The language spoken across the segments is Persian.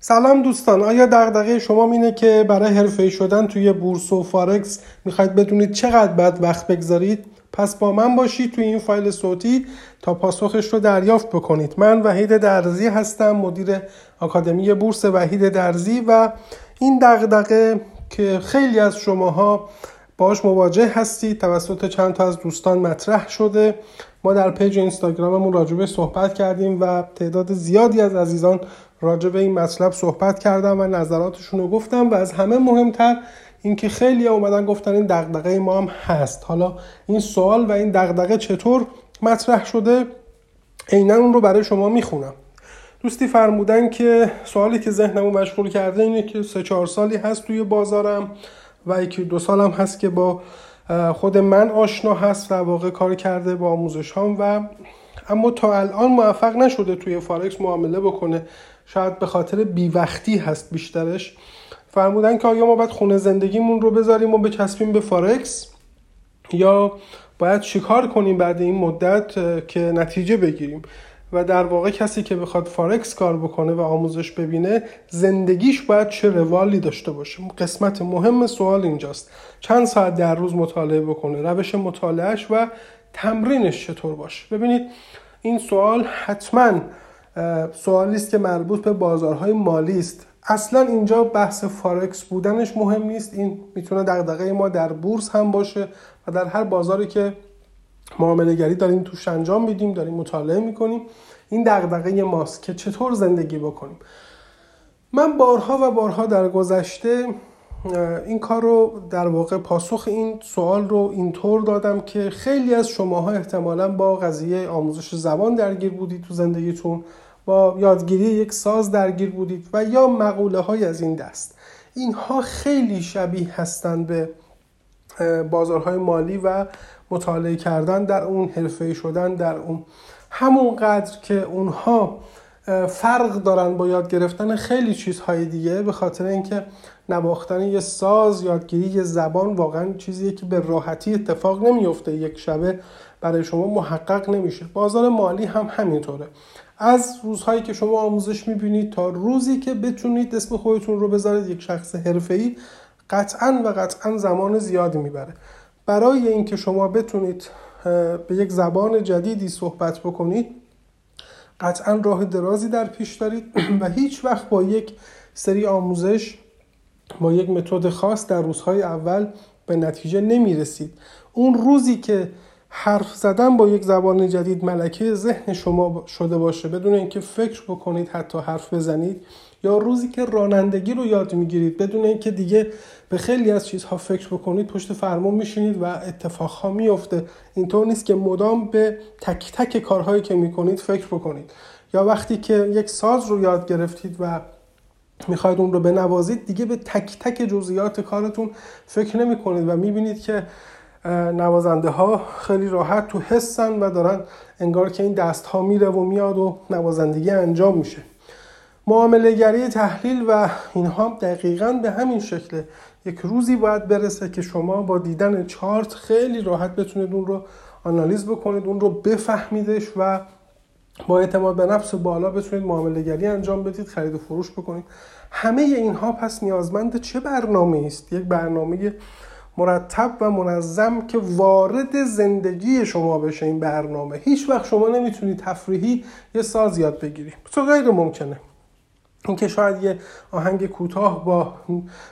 سلام دوستان آیا دغدغه شما اینه که برای حرفه‌ای شدن توی بورس و فارکس می‌خواید بدونید چقدر باید وقت بگذارید؟ پس با من باشید توی این فایل صوتی تا پاسخش رو دریافت بکنید. من وحید درزی هستم مدیر آکادمی بورس وحید درزی و این دغدغه که خیلی از شماها باش مواجه هستید توسط چند تا از دوستان مطرح شده. ما در پیج اینستاگراممون راجبش صحبت کردیم و تعداد زیادی از عزیزان راجع به این مطلب صحبت کردم و نظراتشون رو گفتم و از همه مهمتر اینکه خیلی اومدن گفتن این دغدغه ما هم هست. حالا این سوال و این دغدغه چطور مطرح شده عینا اون رو برای شما می‌خونم. دوستی فرمودن که سوالی که ذهنمو مشغول کرده اینه که سه چهار سالی هست توی بازارم و یکی دو سالم هست که با خود من آشنا هست و واقع کار کرده با آموزش هم و اما تا الان موفق نشده توی فارکس معامله بکنه. شاید به خاطر بیوقتی هست بیشترش فرمودن که آیا ما باید خونه زندگیمون رو بذاریم و بچسبیم به فارکس؟ یا باید چیکار کنیم بعد این مدت که نتیجه بگیریم؟ و در واقع کسی که بخواد فارکس کار بکنه و آموزش ببینه زندگیش باید چه روالی داشته باشه؟ قسمت مهم سوال اینجاست. چند ساعت در روز مطالعه بکنه؟ روش مطالعهش و تمرینش چطور باشه؟ ببینید این سوال حتما سوالی است که مربوط به بازارهای مالی است. اصلا اینجا بحث فارکس بودنش مهم نیست. این می‌تونه دغدغه ما در بورس هم باشه و در هر بازاری که معامله گری داریم توش انجام میدیم داریم مطالعه می‌کنیم. این دغدغه ماست که چطور زندگی بکنیم. من بارها و بارها در گذشته این کار رو در واقع پاسخ این سوال رو اینطور دادم که خیلی از شماها احتمالا با قضیه آموزش زبان درگیر بودید تو زندگیتون. با یادگیری یک ساز درگیر بودید و یا مقوله های از این دست. اینها خیلی شبیه هستند به بازارهای مالی و مطالعه کردن در اون حرفه شدن در اون. همون قدر که اونها فرق دارن با یاد گرفتن خیلی چیزهای دیگه به خاطر اینکه نواختن یه ساز یادگیری یه زبان واقعا چیزیه که به راحتی اتفاق نمیفته یک شبه. برای شما محقق نمیشه. بازار مالی هم همینطوره. از روزهایی که شما آموزش می‌بینید تا روزی که بتونید اسم خودتون رو بذارید یک شخص حرفه‌ای قطعا و قطعا زمان زیادی می‌بره. برای اینکه شما بتونید به یک زبان جدیدی صحبت بکنید قطعا راه درازی در پیش دارید و هیچ وقت با یک سری آموزش با یک متد خاص در روزهای اول به نتیجه نمی‌رسید. اون روزی که حرف زدن با یک زبان جدید ملکه ذهن شما شده باشه. بدون اینکه فکر بکنید حتی حرف بزنید یا روزی که رانندگی رو یاد می‌گیرید بدون اینکه دیگه به خیلی از چیزها فکر بکنید پشت فرمان میشینید و اتفاقها میفته اینطور نیست که مدام به تک تک کارهایی که می‌کنید فکر بکنید. یا وقتی که یک ساز رو یاد گرفتید و می‌خواید اون رو بنوازید دیگه به تک تک جزئیات کارتون فکر نمی کنید و می‌بینید که نوازنده ها خیلی راحت تو حسن و دارن انگار که این دست ها میره و میاد و نوازندگی انجام میشه. معامله گری تحلیل و اینها دقیقا به همین شکله یک روزی باید برسه که شما با دیدن چارت خیلی راحت بتونید اون رو آنالیز بکنید اون رو بفهمیدش و با اعتماد به نفس بالا بتونید معامله گری انجام بدید خرید و فروش بکنید. همه اینها پس نیازمند چه برنامه است؟ یک برنامه مرتب و منظم که وارد زندگی شما بشه این برنامه. هیچ وقت شما نمی‌تونید تفریحی یه ساز یاد بگیری. تو غیر ممکنه. اینکه شاید یه آهنگ کوتاه با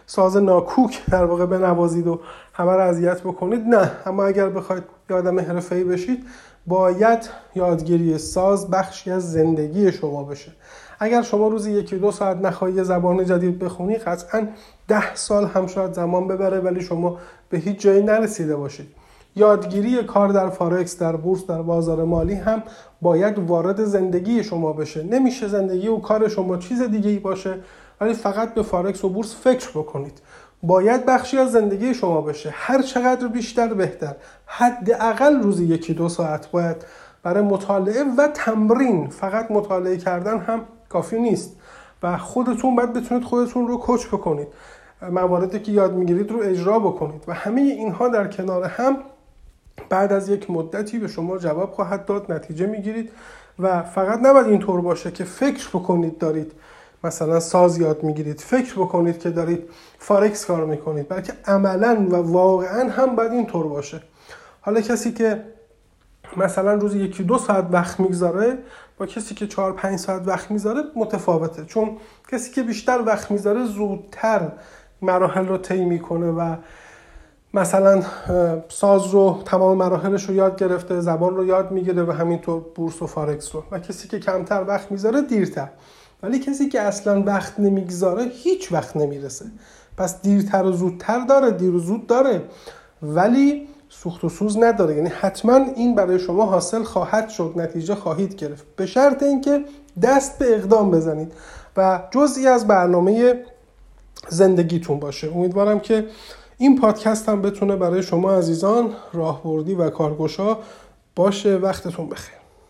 ساز ناکوک در واقع بنوازید و همه رو اذیت بکنید. نه اما اگر بخواید یه آدم حرفه‌ای بشید باید یادگیری ساز بخشی از زندگی شما بشه. اگر شما روزی یکی دو ساعت نخواهی زبان جدید بخونی قطعا ده سال هم شاید زمان ببره ولی شما به هیچ جایی نرسیده باشید. یادگیری کار در فارکس در بورس در بازار مالی هم باید وارد زندگی شما بشه. نمیشه زندگی و کار شما چیز دیگه ای باشه ولی فقط به فارکس و بورس فکر بکنید. باید بخشی از زندگی شما بشه. هر چقدر بیشتر بهتر. حداقل روزی یکی دو ساعت باید برای مطالعه و تمرین فقط مطالعه کردن هم کافی نیست و خودتون باید بتونید خودتون رو کوچ بکنید. مواردی که یاد می‌گیرید رو اجرا بکنید و همه اینها در کنار هم بعد از یک مدتی به شما جواب خواهد داد نتیجه می‌گیرید و فقط نباید اینطور باشه که فکر بکنید دارید. مثلا ساز یاد می‌گیرید فکر بکنید که دارید فارکس کار می‌کنید بلکه عملا و واقعا هم باید اینطور باشه. حالا کسی که مثلا روزی یکی دو ساعت وقت می‌گذاره با کسی که چهار پنج ساعت وقت می‌ذاره متفاوته. چون کسی که بیشتر وقت می‌ذاره زودتر مراحل رو طی می‌کنه و مثلا ساز رو تمام مراحلش رو یاد گرفته زبان رو یاد می‌گیره و همینطور بورس و فارکس رو. و کسی که کمتر وقت می‌ذاره دیرتر. ولی کسی که اصلا وقت نمی‌گذاره هیچ وقت نمی‌رسه. پس دیرتر و زودتر داره دیر و زود داره. ولی سوخت و سوز نداره. یعنی حتما این برای شما حاصل خواهد شد نتیجه خواهید گرفت. به شرط اینکه دست به اقدام بزنید و جزئی از برنامه زندگیتون باشه. امیدوارم که این پادکست هم بتونه برای شما عزیزان راهبردی و کارگشا باشه. وقتتون بخیر.